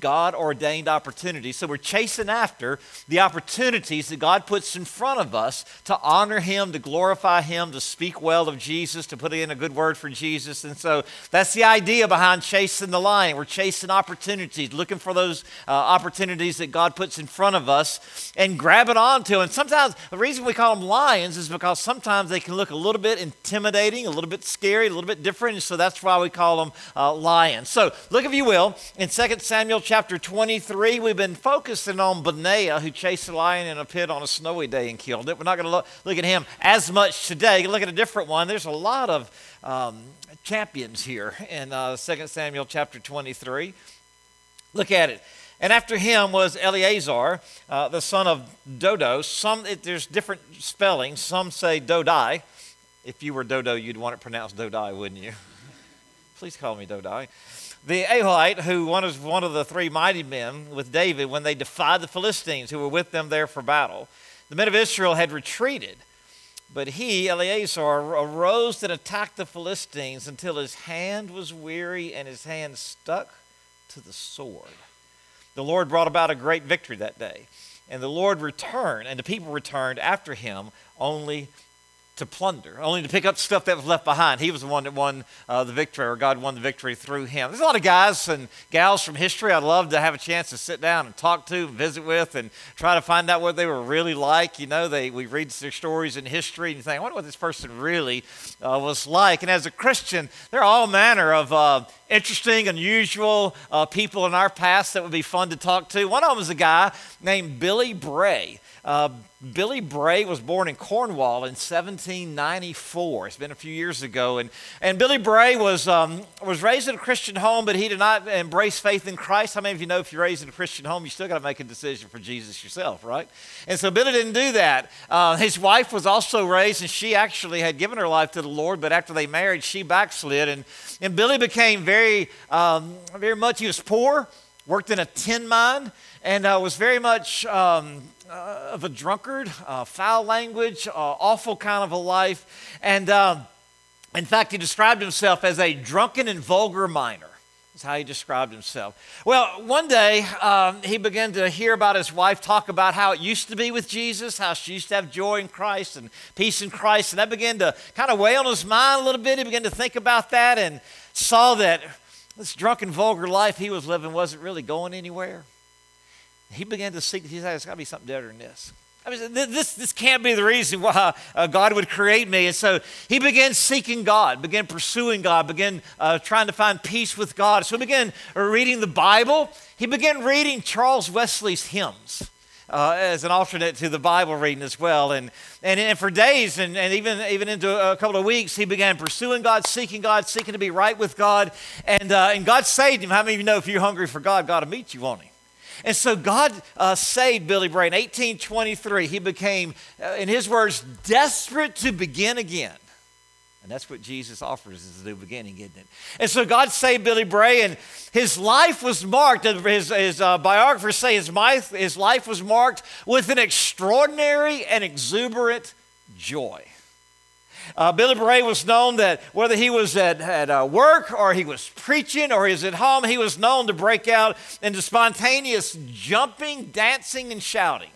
God ordained opportunities. So we're chasing after the opportunities that God puts in front of us to honor Him, to glorify Him, to speak well of Jesus, to put in a good word for Jesus. And so that's the idea behind chasing the lion. We're chasing opportunities, looking for those uh, opportunities that God puts in front of us and grabbing onto. And sometimes the reason we call them lions is because sometimes they can look a little bit intimidating, a little bit scary, a little bit different. And so that's why we call them uh, lions. So look, if you will, in 2 Samuel chapter 23, we've been focusing on Benaiah, who chased a lion in a pit on a snowy day and killed it. We're not going to look, look, at him as much today. Look at a different one. There's a lot of um, champions here in uh, 2 Samuel chapter 23. Look at it. And after him was Eleazar, uh, the son of Dodo. Some, it, there's different spellings. Some say Dodai. If you were Dodo, you'd want it pronounced Dodai, wouldn't you? Please call me Dodai. The Ahohite, who was one of the three mighty men with David when they defied the Philistines who were with them there for battle. The men of Israel had retreated, but he, Eleazar, arose and attacked the Philistines until his hand was weary and his hand stuck to the sword. The Lord brought about a great victory that day, and the Lord returned, and the people returned after him only to plunder, only to pick up stuff that was left behind. He was the one that won uh, the victory, or God won the victory through him. There's a lot of guys and gals from history I'd love to have a chance to sit down and talk to and visit with and try to find out what they were really like. You know, they, we read their stories in history and you think, I wonder what this person really uh, was like. And as a Christian, there are all manner of uh, interesting, unusual uh, people in our past that would be fun to talk to. One of them is a guy named Billy Bray. Uh, Billy Bray was born in Cornwall in 1794. It's been a few years ago. And, and Billy Bray was, um, was raised in a Christian home, but he did not embrace faith in Christ. How many of you know if you're raised in a Christian home, you still got to make a decision for Jesus yourself, right? And so Billy didn't do that. Uh, his wife was also raised, and she actually had given her life to the Lord, but after they married, she backslid. And, and Billy became very, um, very much, he was poor, worked in a tin mine, and uh, was very much. Um, uh, of a drunkard, uh, foul language, uh, awful kind of a life. And um, in fact, he described himself as a drunken and vulgar miner. That's how he described himself. Well, one day um, he began to hear about his wife talk about how it used to be with Jesus, how she used to have joy in Christ and peace in Christ. And that began to kind of weigh on his mind a little bit. He began to think about that and saw that this drunken, vulgar life he was living wasn't really going anywhere. He began to seek, he said, there's got to be something better than this. I mean, this, this can't be the reason why uh, God would create me. And so he began seeking God, began pursuing God, began uh, trying to find peace with God. So he began reading the Bible. He began reading Charles Wesley's hymns. Uh, as an alternate to the Bible reading as well. And, and, and for days and, and even, even into a couple of weeks, he began pursuing God, seeking God, seeking to be right with God. And, uh, and God saved him. How many of you know if you're hungry for God, God will meet you, won't he? And so God uh, saved Billy Bray in 1823. He became, uh, in his words, desperate to begin again. And that's what Jesus offers as the new beginning, isn't it? And so God saved Billy Bray, and his life was marked, his, his uh, biographers say his, his life was marked with an extraordinary and exuberant joy. Uh, Billy Bray was known that whether he was at, at uh, work or he was preaching or he was at home, he was known to break out into spontaneous jumping, dancing, and shouting.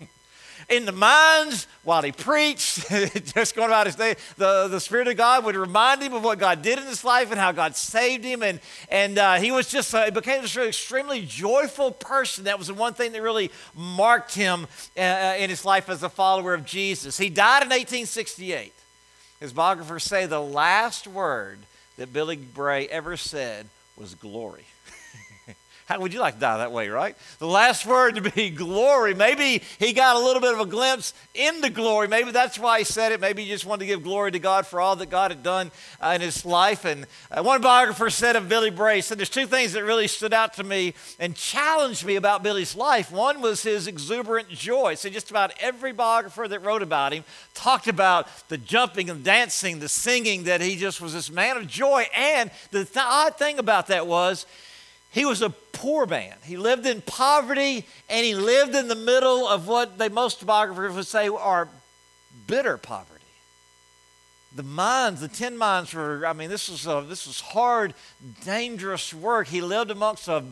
in the mines while he preached, just going about his day. The, the Spirit of God would remind him of what God did in his life and how God saved him. And, and uh, he was just, uh, became this extremely joyful person. That was the one thing that really marked him uh, uh, in his life as a follower of Jesus. He died in 1868. His biographers say the last word that Billy Bray ever said was glory. How would you like to die that way, right? The last word to be glory. Maybe he got a little bit of a glimpse into glory. Maybe that's why he said it. Maybe he just wanted to give glory to God for all that God had done uh, in his life. And uh, one biographer said of Billy Bray, said there's two things that really stood out to me and challenged me about Billy's life. One was his exuberant joy. So just about every biographer that wrote about him talked about the jumping and dancing, the singing, that he just was this man of joy. And the th- odd thing about that was, he was a poor man. He lived in poverty and he lived in the middle of what most biographers would say are bitter poverty. The mines, the tin mines were, I mean, this was, a, this was hard, dangerous work. He lived amongst a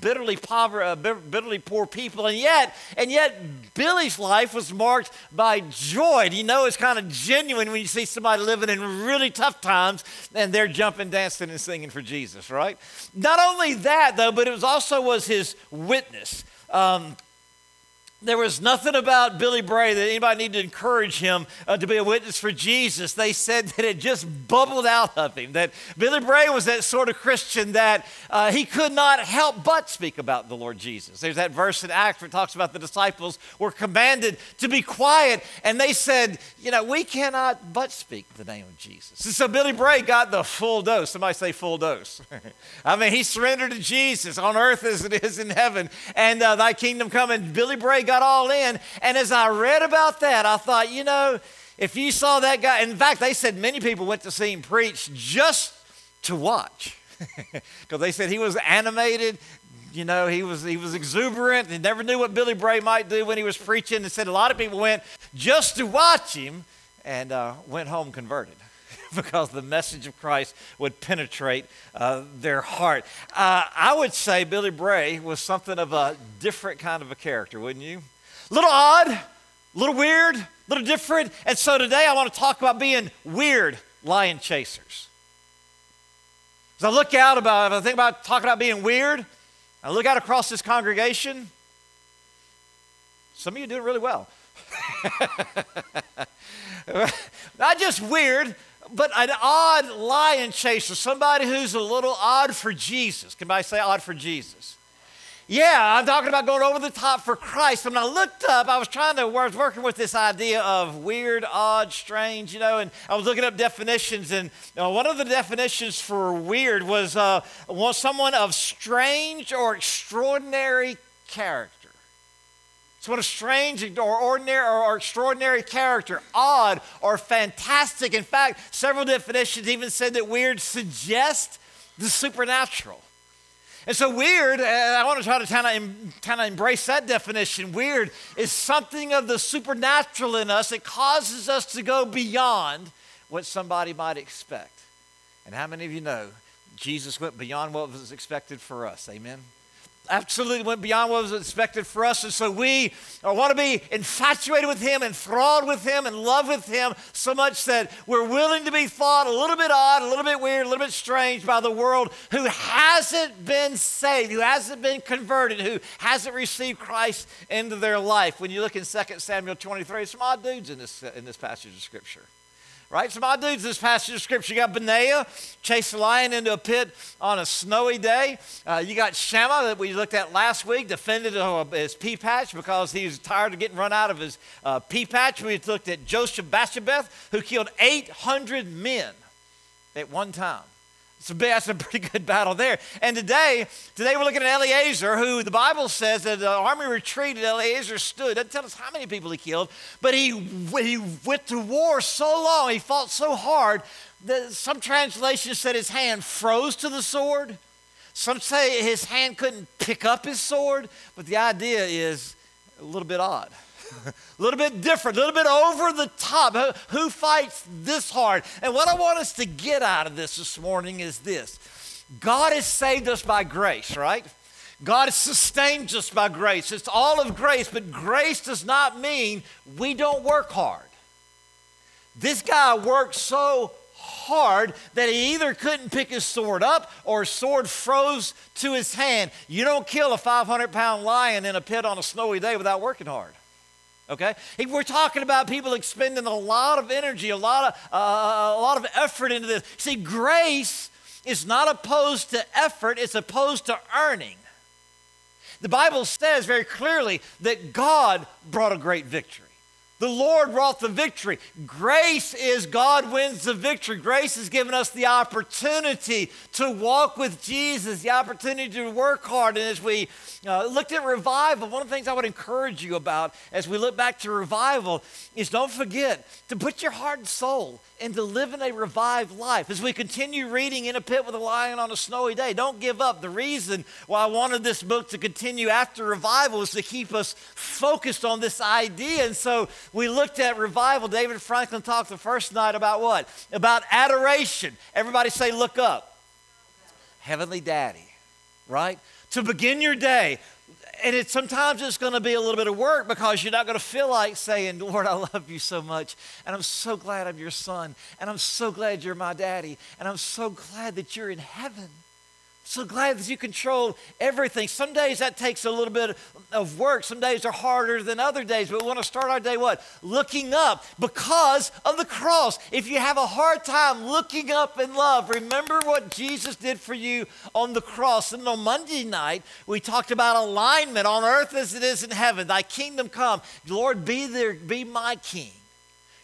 bitterly poor, uh, bitterly poor people, and yet, and yet, Billy's life was marked by joy. You know, it's kind of genuine when you see somebody living in really tough times and they're jumping, dancing, and singing for Jesus, right? Not only that, though, but it was also was his witness. Um, there was nothing about Billy Bray that anybody needed to encourage him uh, to be a witness for Jesus. They said that it just bubbled out of him. That Billy Bray was that sort of Christian that uh, he could not help but speak about the Lord Jesus. There's that verse in Acts where it talks about the disciples were commanded to be quiet, and they said, You know, we cannot but speak the name of Jesus. And so Billy Bray got the full dose. Somebody say full dose. I mean, he surrendered to Jesus on earth as it is in heaven, and uh, thy kingdom come. And Billy Bray got all in. And as I read about that, I thought, you know, if you saw that guy, in fact, they said many people went to see him preach just to watch. Because they said he was animated, you know, he was, he was exuberant and never knew what Billy Bray might do when he was preaching. And said a lot of people went just to watch him and uh, went home converted. because the message of Christ would penetrate uh, their heart. Uh, I would say Billy Bray was something of a different kind of a character, wouldn't you? A little odd, a little weird, a little different. And so today I want to talk about being weird lion chasers. As I look out about, if I think about talking about being weird, I look out across this congregation. Some of you do it really well. Not just weird, but an odd lion chaser, somebody who's a little odd for Jesus. Can I say odd for Jesus? Yeah, I'm talking about going over the top for Christ. When I looked up, I was trying to, was working with this idea of weird, odd, strange, you know, and I was looking up definitions. And you know, one of the definitions for weird was uh, someone of strange or extraordinary character. It's what a strange or ordinary or extraordinary character, odd or fantastic. In fact, several definitions even said that weird suggests the supernatural. And so, weird, uh, I want to try to kind of, kind of embrace that definition. Weird is something of the supernatural in us that causes us to go beyond what somebody might expect. And how many of you know Jesus went beyond what was expected for us? Amen absolutely went beyond what was expected for us. And so we want to be infatuated with Him, enthralled with Him, and love with Him so much that we're willing to be thought a little bit odd, a little bit weird, a little bit strange by the world who hasn't been saved, who hasn't been converted, who hasn't received Christ into their life. When you look in 2 Samuel 23, some odd dudes in this, in this passage of Scripture right? Some odd dudes this passage of scripture. You got Benaiah chase a lion into a pit on a snowy day. Uh, you got Shammah that we looked at last week, defended his pea patch because he was tired of getting run out of his uh, pea patch. We looked at Josheb-Basshebeth, who killed 800 men at one time. So that's a pretty good battle there. And today, today we're looking at Eleazar, who the Bible says that the army retreated, Eleazar stood. Doesn't tell us how many people he killed, but he, he went to war so long, he fought so hard that some translations said his hand froze to the sword. Some say his hand couldn't pick up his sword, but the idea is a little bit odd. a little bit different, a little bit over the top. Who fights this hard? And what I want us to get out of this this morning is this God has saved us by grace, right? God has sustained us by grace. It's all of grace, but grace does not mean we don't work hard. This guy worked so hard that he either couldn't pick his sword up or his sword froze to his hand. You don't kill a 500 pound lion in a pit on a snowy day without working hard okay? We're talking about people expending a lot of energy a lot of uh, a lot of effort into this. See grace is not opposed to effort it's opposed to earning. The bible says very clearly that god brought a great victory the Lord wrought the victory. Grace is God wins the victory. Grace has given us the opportunity to walk with Jesus, the opportunity to work hard. And as we uh, looked at revival, one of the things I would encourage you about as we look back to revival is don't forget to put your heart and soul into living a revived life. As we continue reading In a Pit with a Lion on a Snowy Day, don't give up. The reason why I wanted this book to continue after revival is to keep us focused on this idea. And so We looked at revival. David Franklin talked the first night about what? About adoration. Everybody say, look up. Heavenly Daddy, right? To begin your day, and it's sometimes it's going to be a little bit of work because you're not going to feel like saying, Lord, I love you so much. And I'm so glad I'm your son. And I'm so glad you're my daddy. And I'm so glad that you're in heaven. So glad that you control everything. Some days that takes a little bit of work. Some days are harder than other days. But we want to start our day what? Looking up because of the cross. If you have a hard time looking up in love, remember what Jesus did for you on the cross. And on Monday night, we talked about alignment on earth as it is in heaven. Thy kingdom come. Lord, be there, be my king.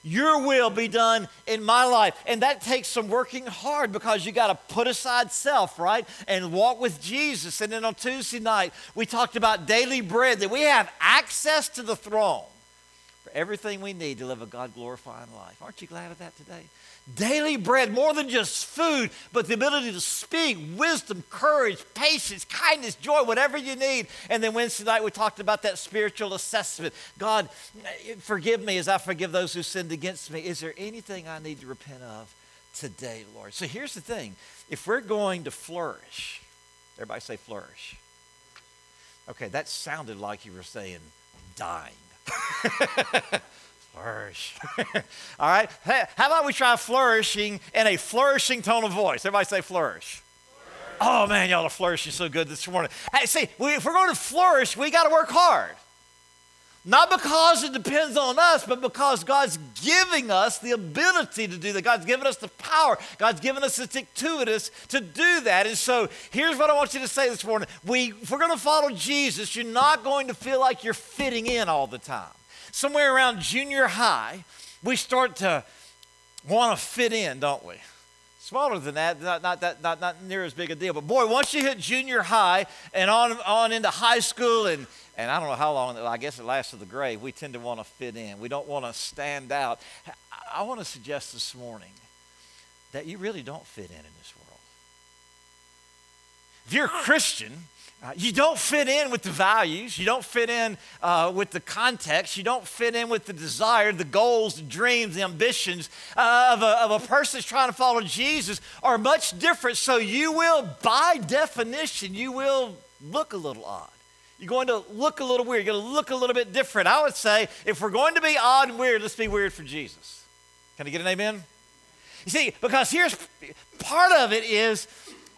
Your will be done in my life. And that takes some working hard because you got to put aside self, right? And walk with Jesus. And then on Tuesday night, we talked about daily bread, that we have access to the throne for everything we need to live a God glorifying life. Aren't you glad of that today? Daily bread, more than just food, but the ability to speak, wisdom, courage, patience, kindness, joy, whatever you need. And then Wednesday night, we talked about that spiritual assessment. God, forgive me as I forgive those who sinned against me. Is there anything I need to repent of today, Lord? So here's the thing if we're going to flourish, everybody say flourish. Okay, that sounded like you were saying dying. Flourish. All right? Hey, how about we try flourishing in a flourishing tone of voice? Everybody say flourish. flourish. Oh man, y'all are flourishing so good this morning. Hey, see, we, if we're going to flourish, we got to work hard. Not because it depends on us, but because God's giving us the ability to do that. God's given us the power. God's given us the us to do that. And so here's what I want you to say this morning. We, if we're going to follow Jesus, you're not going to feel like you're fitting in all the time somewhere around junior high, we start to want to fit in, don't we? Smaller than that, not, not, that, not, not near as big a deal. But boy, once you hit junior high and on, on into high school, and, and I don't know how long, I guess it lasts to the grave, we tend to want to fit in. We don't want to stand out. I want to suggest this morning that you really don't fit in in this world. If you're a Christian, uh, you don't fit in with the values. You don't fit in uh, with the context. You don't fit in with the desire, the goals, the dreams, the ambitions uh, of, a, of a person that's trying to follow Jesus are much different. So you will, by definition, you will look a little odd. You're going to look a little weird. You're going to look a little bit different. I would say if we're going to be odd and weird, let's be weird for Jesus. Can I get an amen? You see, because here's part of it is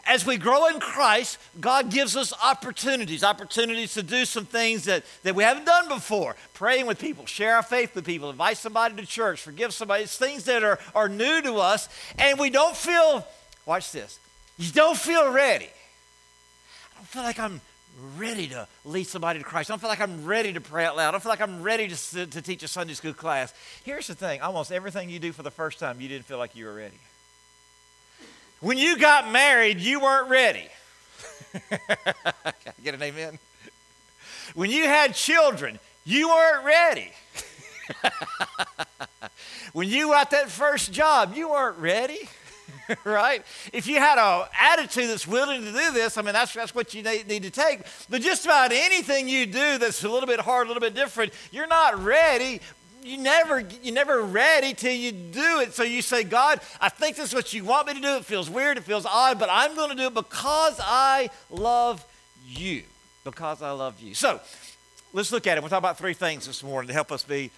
as we grow in Christ, God gives us opportunities, opportunities to do some things that, that we haven't done before. Praying with people, share our faith with people, invite somebody to church, forgive somebody. It's things that are, are new to us, and we don't feel, watch this, you don't feel ready. I don't feel like I'm ready to lead somebody to Christ. I don't feel like I'm ready to pray out loud. I don't feel like I'm ready to, to teach a Sunday school class. Here's the thing almost everything you do for the first time, you didn't feel like you were ready. When you got married, you weren't ready. Get an amen? When you had children, you weren't ready. when you got that first job, you weren't ready. right? If you had an attitude that's willing to do this, I mean, that's, that's what you need, need to take. But just about anything you do that's a little bit hard, a little bit different, you're not ready you never you never ready till you do it. So you say, God, I think this is what you want me to do. It feels weird, it feels odd, but I'm going to do it because I love you. Because I love you. So let's look at it. We'll talk about three things this morning to help us be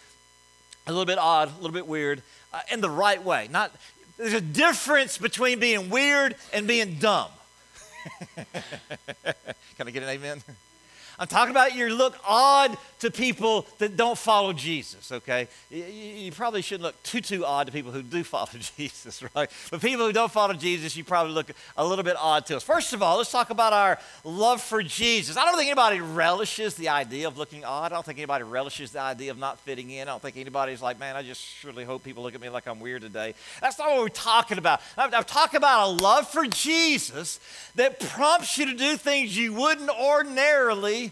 a little bit odd, a little bit weird, uh, in the right way. Not there's a difference between being weird and being dumb. Can I get an amen? I'm talking about you look odd to people that don't follow Jesus, okay? You, probably shouldn't look too, too odd to people who do follow Jesus, right? But people who don't follow Jesus, you probably look a little bit odd to us. First of all, let's talk about our love for Jesus. I don't think anybody relishes the idea of looking odd. I don't think anybody relishes the idea of not fitting in. I don't think anybody's like, man, I just surely hope people look at me like I'm weird today. That's not what we're talking about. I'm, I'm talking about a love for Jesus that prompts you to do things you wouldn't ordinarily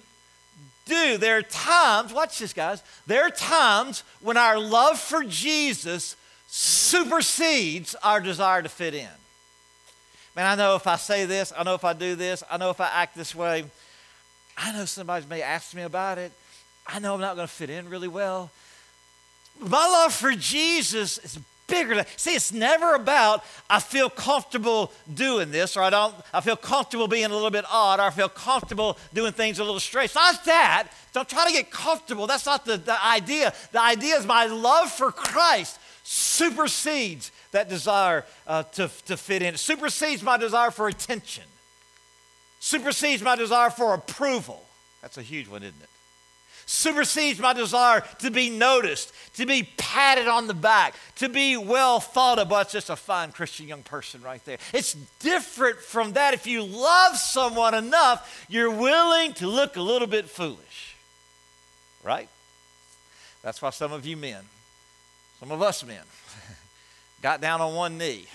do. There are times, watch this, guys, there are times when our love for Jesus supersedes our desire to fit in. Man, I know if I say this, I know if I do this, I know if I act this way, I know somebody may ask me about it. I know I'm not going to fit in really well. My love for Jesus is bigger. See, it's never about I feel comfortable doing this, or I don't. I feel comfortable being a little bit odd, or I feel comfortable doing things a little strange. It's not that. Don't try to get comfortable. That's not the, the idea. The idea is my love for Christ supersedes that desire uh, to, to fit in. It supersedes my desire for attention. Supersedes my desire for approval. That's a huge one, isn't it? Supersedes my desire to be noticed, to be patted on the back, to be well thought of. It's just a fine Christian young person right there. It's different from that. If you love someone enough, you're willing to look a little bit foolish, right? That's why some of you men, some of us men, got down on one knee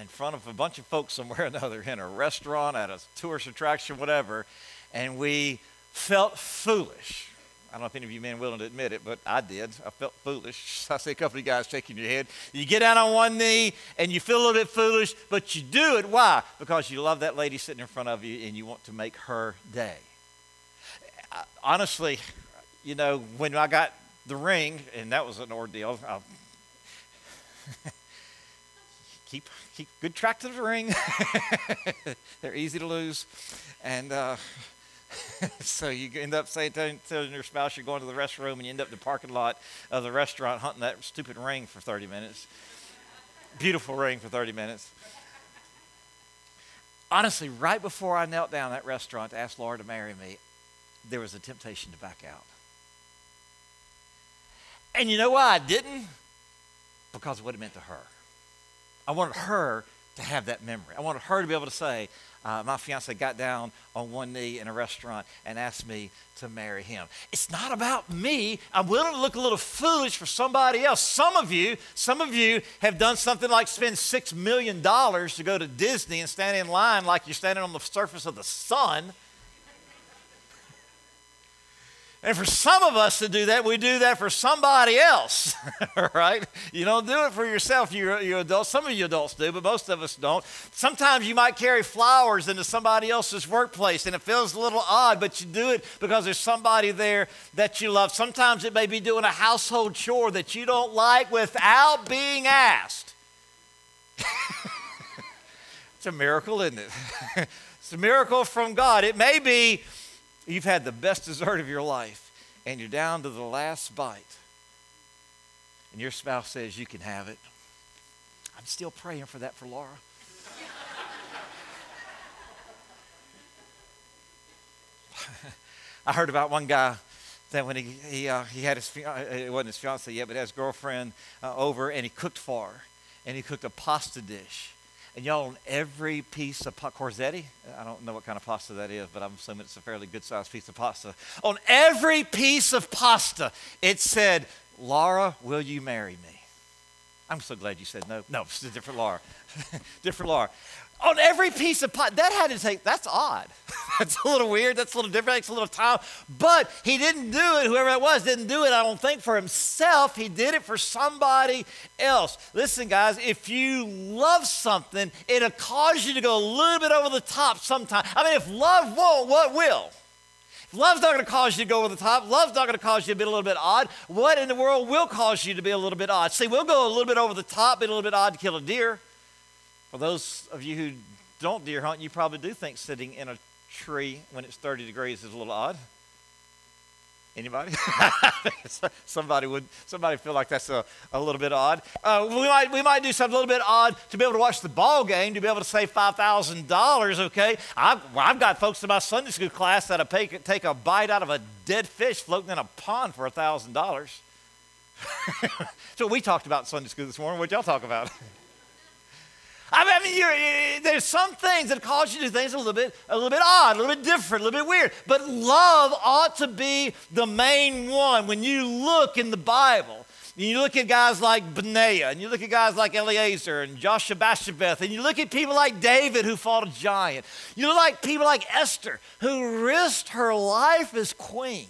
in front of a bunch of folks somewhere or another in a restaurant, at a tourist attraction, whatever, and we felt foolish I don't know if any of you men willing to admit it, but I did. I felt foolish. I see a couple of you guys shaking your head. You get down on one knee and you feel a little bit foolish, but you do it. Why? Because you love that lady sitting in front of you and you want to make her day. Honestly, you know, when I got the ring, and that was an ordeal. keep keep good track to the ring. They're easy to lose, and. Uh, so you end up saying telling, your spouse you're going to the restroom and you end up in the parking lot of the restaurant hunting that stupid ring for 30 minutes. Beautiful ring for 30 minutes. Honestly, right before I knelt down at that restaurant to ask Laura to marry me, there was a temptation to back out. And you know why I didn't? Because of what it meant to her. I wanted her to have that memory. I wanted her to be able to say, uh, my fiance got down on one knee in a restaurant and asked me to marry him. It's not about me. I'm willing to look a little foolish for somebody else. Some of you, some of you have done something like spend six million dollars to go to Disney and stand in line like you're standing on the surface of the sun and for some of us to do that, we do that for somebody else, right? You don't do it for yourself, you, you adults. Some of you adults do, but most of us don't. Sometimes you might carry flowers into somebody else's workplace, and it feels a little odd, but you do it because there's somebody there that you love. Sometimes it may be doing a household chore that you don't like without being asked. it's a miracle, isn't it? it's a miracle from God. It may be You've had the best dessert of your life, and you're down to the last bite. And your spouse says you can have it. I'm still praying for that for Laura. I heard about one guy that when he, he, uh, he had his, uh, it wasn't his fiance yet, but his girlfriend uh, over and he cooked for her. And he cooked a pasta dish. And y'all, on every piece of Corzetti, I don't know what kind of pasta that is, but I'm assuming it's a fairly good sized piece of pasta. On every piece of pasta, it said, Laura, will you marry me? I'm so glad you said no. No, it's a different Laura. different Laura on every piece of pot. That had to take, that's odd. that's a little weird. That's a little different. Takes a little time. But he didn't do it, whoever it was, didn't do it, I don't think, for himself. He did it for somebody else. Listen, guys, if you love something, it'll cause you to go a little bit over the top sometimes. I mean, if love won't, what will? If love's not going to cause you to go over the top. Love's not going to cause you to be a little bit odd. What in the world will cause you to be a little bit odd? See, we'll go a little bit over the top, be a little bit odd to kill a deer. For those of you who don't deer hunt, you probably do think sitting in a tree when it's 30 degrees is a little odd. Anybody? somebody would somebody feel like that's a, a little bit odd. Uh, we might we might do something a little bit odd to be able to watch the ball game to be able to save five thousand dollars. Okay, I've I've got folks in my Sunday school class that take take a bite out of a dead fish floating in a pond for thousand dollars. So we talked about Sunday school this morning. What y'all talk about? I mean, there's some things that cause you to do things a little bit, a little bit odd, a little bit different, a little bit weird. But love ought to be the main one. When you look in the Bible, and you look at guys like Benaiah, and you look at guys like Eliezer and Joshua Basshebeth, and you look at people like David who fought a giant. You look like people like Esther who risked her life as queen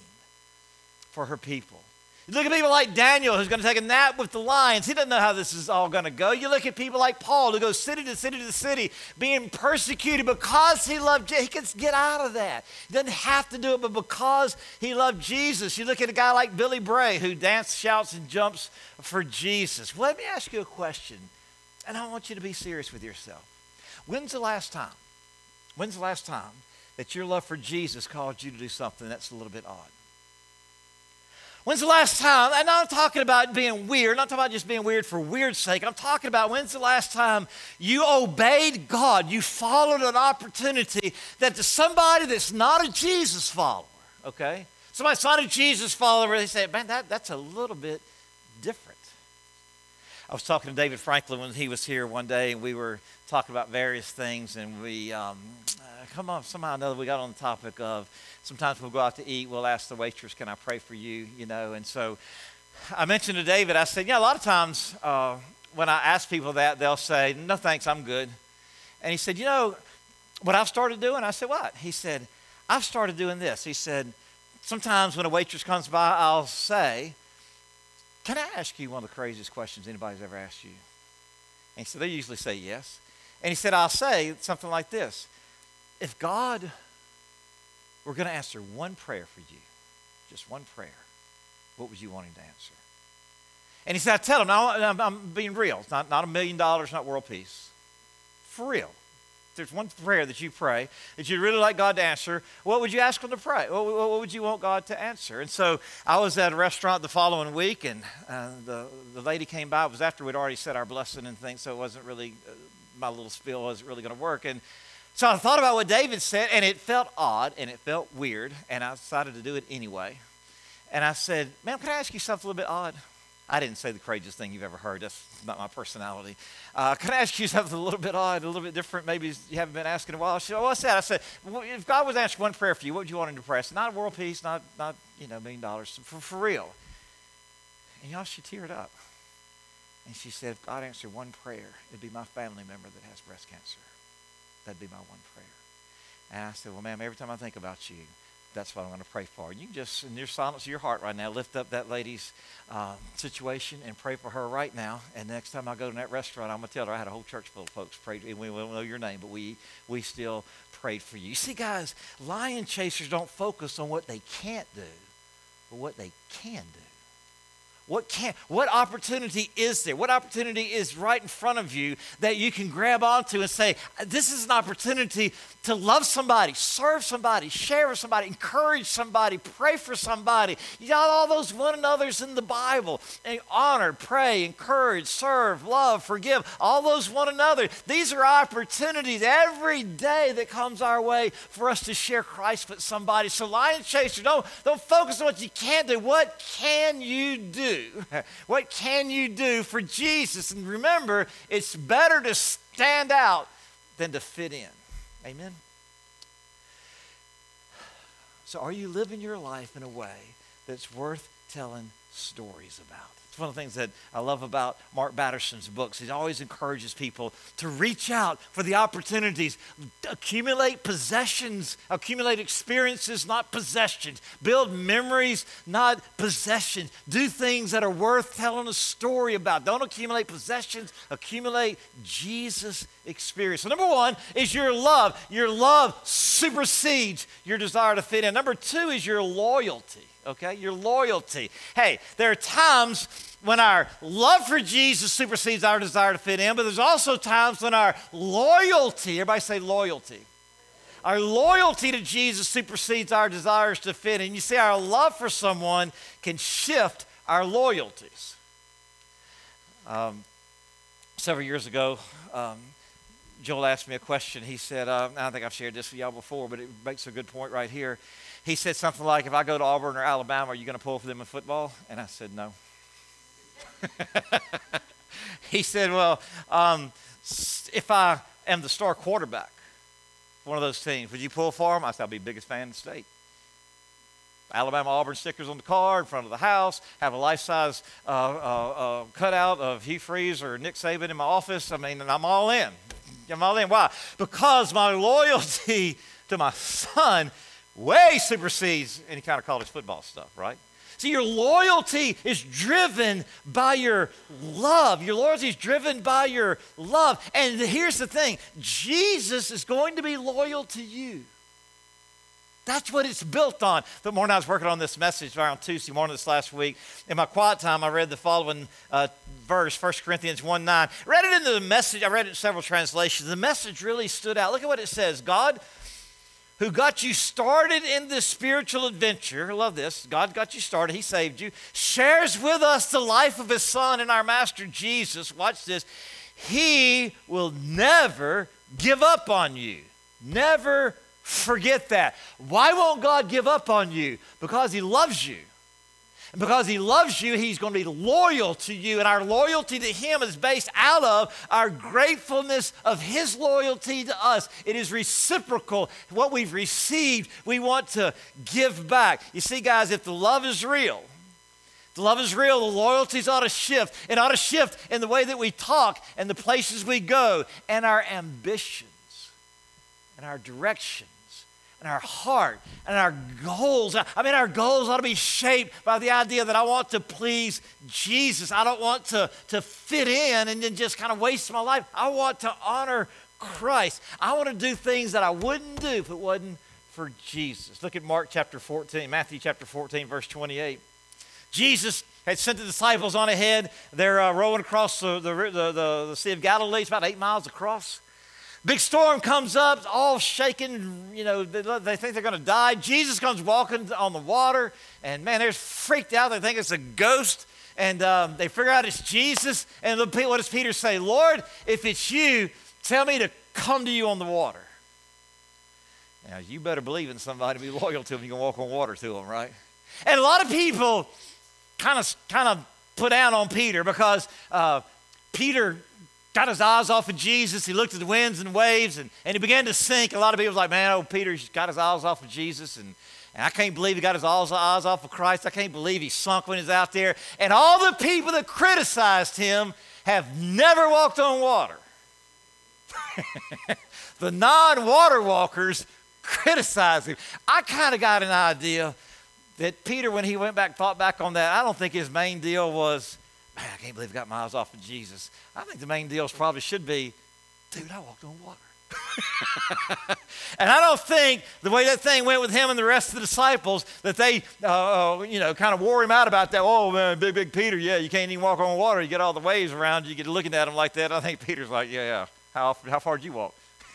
for her people. You look at people like Daniel, who's going to take a nap with the lions. He doesn't know how this is all going to go. You look at people like Paul, who goes city to city to city, being persecuted because he loved Jesus. He can get out of that. He doesn't have to do it, but because he loved Jesus. You look at a guy like Billy Bray, who dances, shouts, and jumps for Jesus. Well, let me ask you a question, and I want you to be serious with yourself. When's the last time? When's the last time that your love for Jesus caused you to do something that's a little bit odd? When's the last time? And I'm talking about being weird. I'm not talking about just being weird for weird's sake. I'm talking about when's the last time you obeyed God? You followed an opportunity that to somebody that's not a Jesus follower, okay? Somebody's not a Jesus follower, they say, man, that, that's a little bit different. I was talking to David Franklin when he was here one day, and we were talking about various things, and we, um, uh, come on, somehow or another, we got on the topic of sometimes we'll go out to eat, we'll ask the waitress, Can I pray for you? You know, and so I mentioned to David, I said, Yeah, a lot of times uh, when I ask people that, they'll say, No thanks, I'm good. And he said, You know, what I've started doing? I said, What? He said, I've started doing this. He said, Sometimes when a waitress comes by, I'll say, Can I ask you one of the craziest questions anybody's ever asked you? And so They usually say yes. And he said, I'll say something like this If God we're going to answer one prayer for you, just one prayer. What would you want him to answer? And he said, I tell him, now I'm, I'm being real. It's not, not a million dollars, not world peace. For real. If there's one prayer that you pray that you'd really like God to answer, what would you ask him to pray? What, what, would you want God to answer? And so I was at a restaurant the following week, and uh, the, the lady came by. It was after we'd already said our blessing and things, so it wasn't really, uh, my little spiel wasn't really going to work. And so I thought about what David said, and it felt odd and it felt weird, and I decided to do it anyway. And I said, Ma'am, can I ask you something a little bit odd? I didn't say the craziest thing you've ever heard. That's not my personality. Uh, can I ask you something a little bit odd, a little bit different? Maybe you haven't been asking in a while. She said, what's that? I said, well, if God was asking one prayer for you, what would you want him to pray? I said, not world peace, not, not you know, million dollars, for, for real. And y'all, she teared up. And she said, if God answered one prayer, it'd be my family member that has breast cancer. That'd be my one prayer. And I said, Well, ma'am, every time I think about you, that's what I'm going to pray for. You can just, in your silence of your heart right now, lift up that lady's uh, situation and pray for her right now. And next time I go to that restaurant, I'm going to tell her I had a whole church full of folks pray. And we won't know your name, but we, we still prayed for you. You see, guys, lion chasers don't focus on what they can't do, but what they can do. What can what opportunity is there? What opportunity is right in front of you that you can grab onto and say, this is an opportunity to love somebody, serve somebody, share with somebody, encourage somebody, pray for somebody. You got all those one another's in the Bible. And honor, pray, encourage, serve, love, forgive, all those one another. These are opportunities every day that comes our way for us to share Christ with somebody. So lion chaser, don't, don't focus on what you can't do. What can you do? What can you do for Jesus? And remember, it's better to stand out than to fit in. Amen? So, are you living your life in a way that's worth telling stories about? It's one of the things that I love about Mark Batterson's books. He always encourages people to reach out for the opportunities, accumulate possessions, accumulate experiences, not possessions, build memories, not possessions, do things that are worth telling a story about. Don't accumulate possessions, accumulate Jesus experience. So, number one is your love. Your love supersedes your desire to fit in. Number two is your loyalty okay? Your loyalty. Hey, there are times when our love for Jesus supersedes our desire to fit in, but there's also times when our loyalty, everybody say loyalty. Our loyalty to Jesus supersedes our desires to fit in. You see, our love for someone can shift our loyalties. Um, several years ago, um, Joel asked me a question. He said, uh, I don't think I've shared this with y'all before, but it makes a good point right here he said something like, If I go to Auburn or Alabama, are you going to pull for them in football? And I said, No. he said, Well, um, if I am the star quarterback, one of those teams, would you pull for them? I said, I'll be the biggest fan in the state. Alabama Auburn stickers on the car in front of the house, have a life size uh, uh, uh, cutout of Hugh Freeze or Nick Saban in my office. I mean, and I'm all in. I'm all in. Why? Because my loyalty to my son way supersedes any kind of college football stuff, right? See, your loyalty is driven by your love. Your loyalty is driven by your love. And here's the thing Jesus is going to be loyal to you. That's what it's built on. The morning I was working on this message around Tuesday morning this last week, in my quiet time, I read the following uh, verse, 1 Corinthians 1 9. Read it in the message, I read it in several translations. The message really stood out. Look at what it says God who got you started in this spiritual adventure, I love this, God got you started, He saved you, shares with us the life of His Son and our Master Jesus. Watch this. He will never give up on you. Never forget that. Why won't God give up on you? Because He loves you. And because he loves you, he's going to be loyal to you. And our loyalty to him is based out of our gratefulness of his loyalty to us. It is reciprocal. What we've received, we want to give back. You see, guys, if the love is real, the love is real. The loyalties ought to shift. It ought to shift in the way that we talk and the places we go and our ambitions and our direction and our heart and our goals. I mean, our goals ought to be shaped by the idea that I want to please Jesus. I don't want to, to fit in and then just kind of waste my life. I want to honor Christ. I want to do things that I wouldn't do if it wasn't for Jesus. Look at Mark chapter 14, Matthew chapter 14, verse 28. Jesus had sent the disciples on ahead. They're uh, rowing across the, the, the, the Sea of Galilee. It's about eight miles across. Big storm comes up, all shaking, you know, they, they think they're going to die. Jesus comes walking on the water, and man, they're freaked out. They think it's a ghost, and um, they figure out it's Jesus. And what does Peter say? Lord, if it's you, tell me to come to you on the water. Now, you better believe in somebody, to be loyal to them. You can walk on water to them, right? And a lot of people kind of, kind of put down on Peter because uh, Peter got his eyes off of Jesus. He looked at the winds and waves and, and he began to sink. A lot of people was like, man, oh, Peter's got his eyes off of Jesus. And, and I can't believe he got his eyes off of Christ. I can't believe he sunk when he's out there. And all the people that criticized him have never walked on water. the non water walkers criticized him. I kind of got an idea that Peter, when he went back, thought back on that, I don't think his main deal was, man, I can't believe I got my eyes off of Jesus. I think the main deals probably should be, dude, I walked on water. and I don't think the way that thing went with him and the rest of the disciples that they, uh, uh, you know, kind of wore him out about that. Oh man, big big Peter, yeah, you can't even walk on water. You get all the waves around you. You get looking at him like that. I think Peter's like, yeah, yeah. How how far did you walk?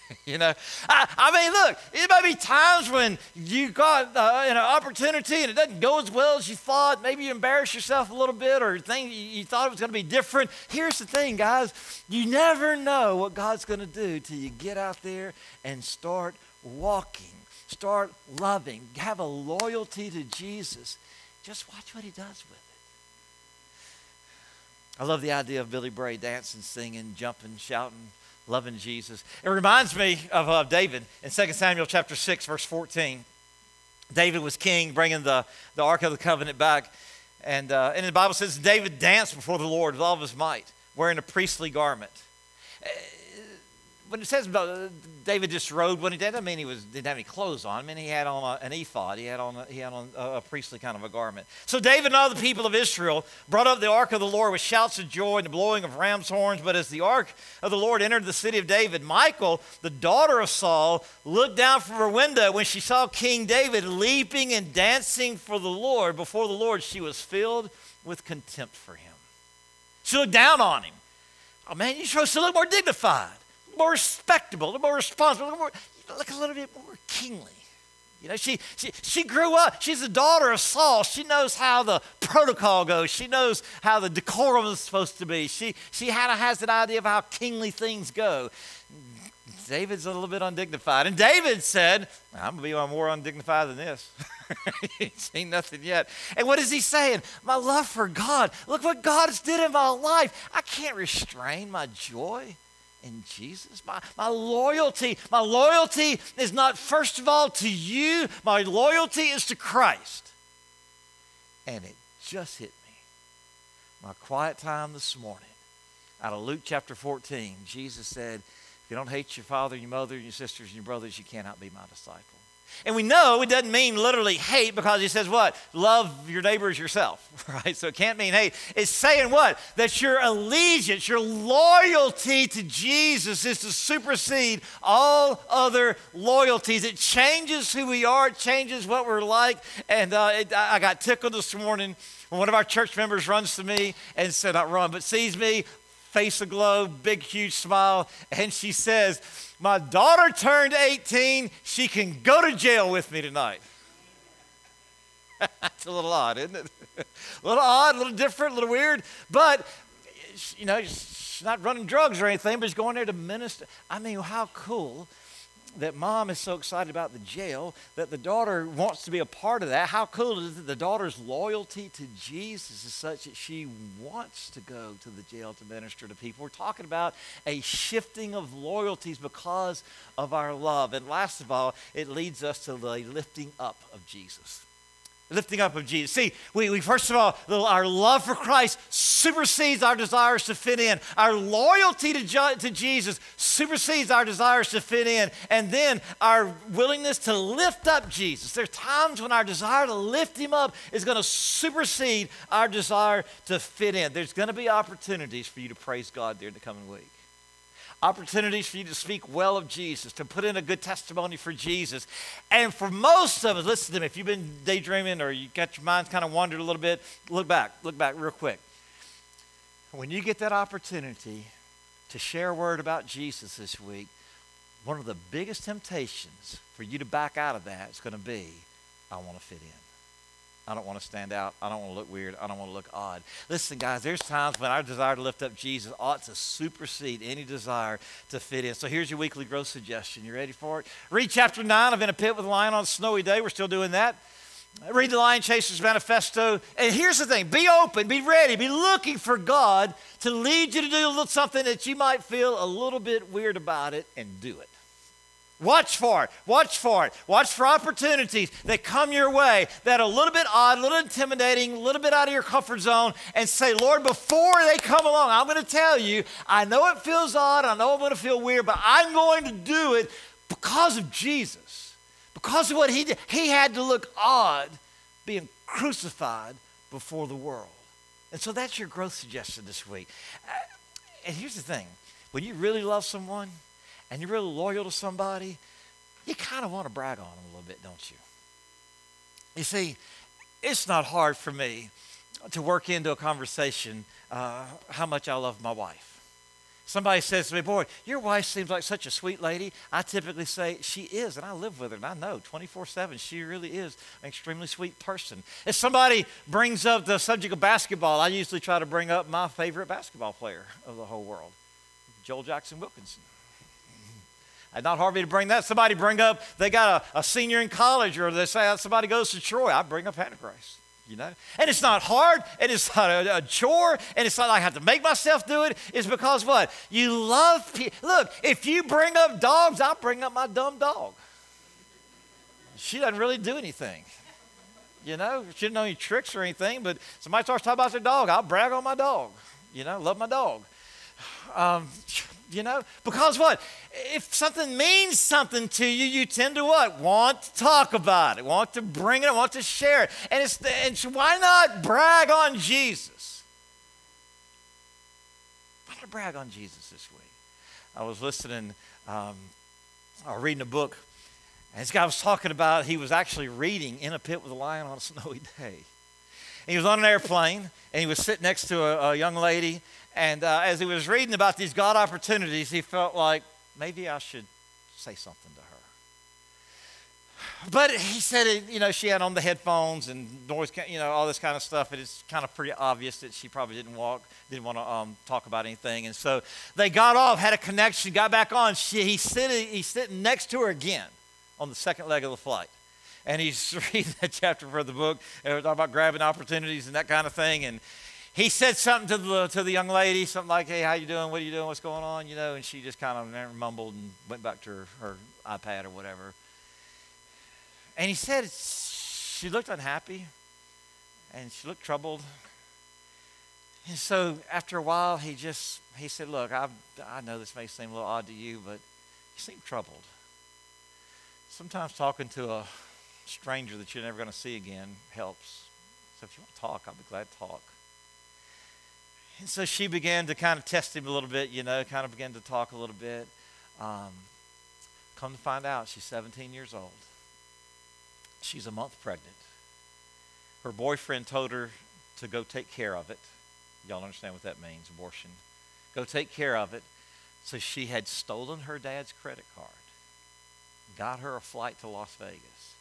you know, I, I, mean, look, it may be times when you got uh, an opportunity and it doesn't go as well as you thought. Maybe you embarrass yourself a little bit or think you, you thought it was going to be different. Here's the thing, guys you never know what God's going to do till you get out there and start walking, start loving, have a loyalty to Jesus. Just watch what he does with it. I love the idea of Billy Bray dancing, singing, jumping, shouting loving Jesus. It reminds me of uh, David in 2 Samuel chapter 6, verse 14. David was king, bringing the, the Ark of the Covenant back. And, uh, and the Bible says David danced before the Lord with all of his might, wearing a priestly garment when it says David just rode when he did, I mean he was didn't have any clothes on. I mean he had on a, an ephod. He had on a, he had on a, a, priestly kind of a garment. So David and all the people of Israel brought up the ark of the Lord with shouts of joy and the blowing of ram's horns. But as the ark of the Lord entered the city of David, Michal, the daughter of Saul, looked down from her window when she saw King David leaping and dancing for the Lord before the Lord. She was filled with contempt for him. She looked down on him. Oh man, you're supposed to look more dignified more respectable, a little more responsible, a little more, look a little bit more kingly. You know, she, she, she grew up. She's the daughter of Saul. She knows how the protocol goes. She knows how the decorum is supposed to be. She, she had a, has an idea of how kingly things go. David's a little bit undignified. And David said, I'm going to be more undignified than this. he ain't seen nothing yet. And what is he saying? My love for God. Look what God has did in my life. I can't restrain my joy in Jesus. My, my loyalty, my loyalty is not first of all to you, my loyalty is to Christ. And it just hit me. My quiet time this morning, out of Luke chapter 14, Jesus said, If you don't hate your father, and your mother, and your sisters, and your brothers, you cannot be my disciple. And we know it doesn't mean literally hate because he says what? Love your neighbors yourself, right? So it can't mean hate. It's saying what? That your allegiance, your loyalty to Jesus is to supersede all other loyalties. It changes who we are, it changes what we're like. And uh, it, I got tickled this morning when one of our church members runs to me and said, not run, but sees me, face aglow, big, huge smile, and she says, my daughter turned 18. She can go to jail with me tonight. That's a little odd, isn't it? a little odd, a little different, a little weird. But, you know, she's not running drugs or anything, but she's going there to minister. I mean, how cool that mom is so excited about the jail that the daughter wants to be a part of that. How cool is it that the daughter's loyalty to Jesus is such that she wants to go to the jail to minister to people? We're talking about a shifting of loyalties because of our love. And last of all, it leads us to the lifting up of Jesus lifting up of Jesus. See, we, we first of all, our love for Christ supersedes our desires to fit in. Our loyalty to, to Jesus supersedes our desires to fit in. And then our willingness to lift up Jesus. There are times when our desire to lift him up is going to supersede our desire to fit in. There's going to be opportunities for you to praise God during the coming week opportunities for you to speak well of Jesus, to put in a good testimony for Jesus. And for most of us, listen to me, if you've been daydreaming or you got your mind kind of wandered a little bit, look back, look back real quick. When you get that opportunity to share a word about Jesus this week, one of the biggest temptations for you to back out of that is going to be, I want to fit in. I don't want to stand out. I don't want to look weird. I don't want to look odd. Listen, guys, there's times when our desire to lift up Jesus ought to supersede any desire to fit in. So here's your weekly growth suggestion. You ready for it? Read chapter 9 of In a Pit with a Lion on a Snowy Day. We're still doing that. Read the Lion Chasers Manifesto. And here's the thing be open, be ready, be looking for God to lead you to do something that you might feel a little bit weird about it and do it. Watch for it. Watch for it. Watch for opportunities that come your way that are a little bit odd, a little intimidating, a little bit out of your comfort zone, and say, Lord, before they come along, I'm going to tell you, I know it feels odd, I know I'm going to feel weird, but I'm going to do it because of Jesus. Because of what he did. He had to look odd being crucified before the world. And so that's your growth suggestion this week. Uh, and here's the thing when you really love someone, and you're really loyal to somebody, you kind of want to brag on them a little bit, don't you? You see, it's not hard for me to work into a conversation uh, how much I love my wife. Somebody says to me, Boy, your wife seems like such a sweet lady. I typically say, She is, and I live with her, and I know 24 7, she really is an extremely sweet person. If somebody brings up the subject of basketball, I usually try to bring up my favorite basketball player of the whole world, Joel Jackson Wilkinson. Not hard for me to bring that. Somebody bring up, they got a, a senior in college, or they say somebody goes to Troy. I bring up Antichrist. You know? And it's not hard, and it's not a, a, chore, and it's not like I have to make myself do it. It's because what? You love people. Look, if you bring up dogs, I'll bring up my dumb dog. She doesn't really do anything. You know, she didn't know any tricks or anything, but somebody starts talking about their dog, I'll brag on my dog. You know, love my dog. Um, you know? Because what? If something means something to you, you tend to what? Want to talk about it, want to bring it, want to share it. And, it's, and why not brag on Jesus? Why not brag on Jesus this week? I was listening, um, I was reading a book, and this guy was talking about he was actually reading In a Pit with a Lion on a Snowy Day. He was on an airplane, and he was sitting next to a, a young lady, and uh, as he was reading about these God opportunities, he felt like maybe I should say something to her. But he said, it, you know, she had on the headphones and noise, you know, all this kind of stuff. And it's kind of pretty obvious that she probably didn't walk, didn't want to um, talk about anything. And so they got off, had a connection, got back on. She, he's, sitting, he's sitting next to her again on the second leg of the flight and he's reading that chapter for the book and we're talking about grabbing opportunities and that kind of thing and he said something to the, to the young lady, something like, hey, how you doing? What are you doing? What's going on? You know, and she just kind of mumbled and went back to her, her iPad or whatever. And he said she looked unhappy and she looked troubled. And so after a while, he just, he said, look, I, I know this may seem a little odd to you, but you seem troubled. Sometimes talking to a stranger that you're never going to see again helps. So if you want to talk, I'll be glad to talk. And so she began to kind of test him a little bit, you know, kind of began to talk a little bit. Um, come to find out, she's 17 years old. She's a month pregnant. Her boyfriend told her to go take care of it. Y'all understand what that means abortion. Go take care of it. So she had stolen her dad's credit card, got her a flight to Las Vegas,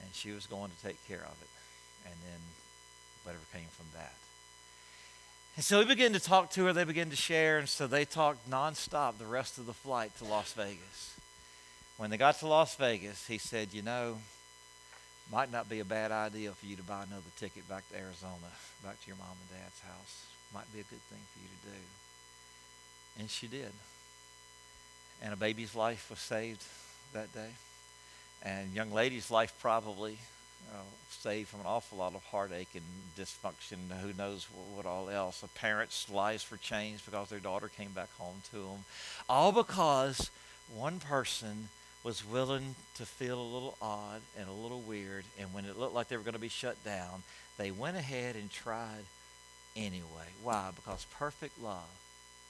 and she was going to take care of it. And then whatever came from that. And so we began to talk to her. They began to share. And so they talked nonstop the rest of the flight to Las Vegas. When they got to Las Vegas, he said, You know, might not be a bad idea for you to buy another ticket back to Arizona, back to your mom and dad's house. Might be a good thing for you to do. And she did. And a baby's life was saved that day. And young lady's life probably uh, saved from an awful lot of heartache and dysfunction, who knows what, what all else. A parent's lives were changed because their daughter came back home to them. All because one person was willing to feel a little odd and a little weird, and when it looked like they were going to be shut down, they went ahead and tried anyway. Why? Because perfect love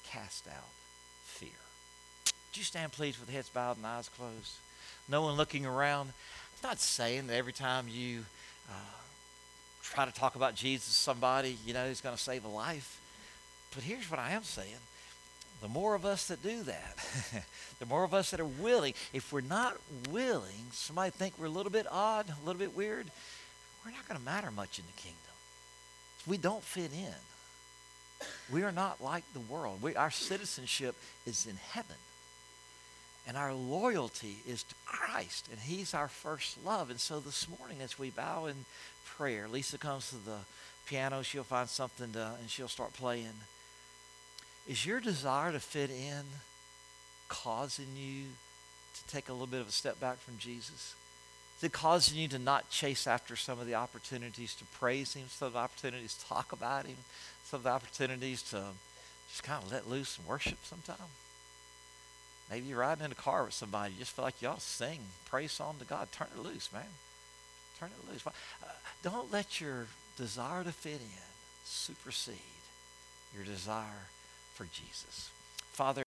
cast out fear. Would you stand, please, with heads bowed and eyes closed? No one looking around. Not saying that every time you uh, try to talk about Jesus to somebody, you know, he's going to save a life. But here's what I am saying the more of us that do that, the more of us that are willing, if we're not willing, somebody think we're a little bit odd, a little bit weird, we're not going to matter much in the kingdom. We don't fit in. We are not like the world. We, our citizenship is in heaven. And our loyalty is to Christ, and He's our first love. And so this morning, as we bow in prayer, Lisa comes to the piano, she'll find something to, and she'll start playing. Is your desire to fit in causing you to take a little bit of a step back from Jesus? Is it causing you to not chase after some of the opportunities to praise Him, some of the opportunities to talk about Him, some of the opportunities to just kind of let loose and worship sometime? Maybe you're riding in a car with somebody. You just feel like to sing praise song to God. Turn it loose, man. Turn it loose. Uh, don't let your desire to fit in supersede your desire for Jesus. Father,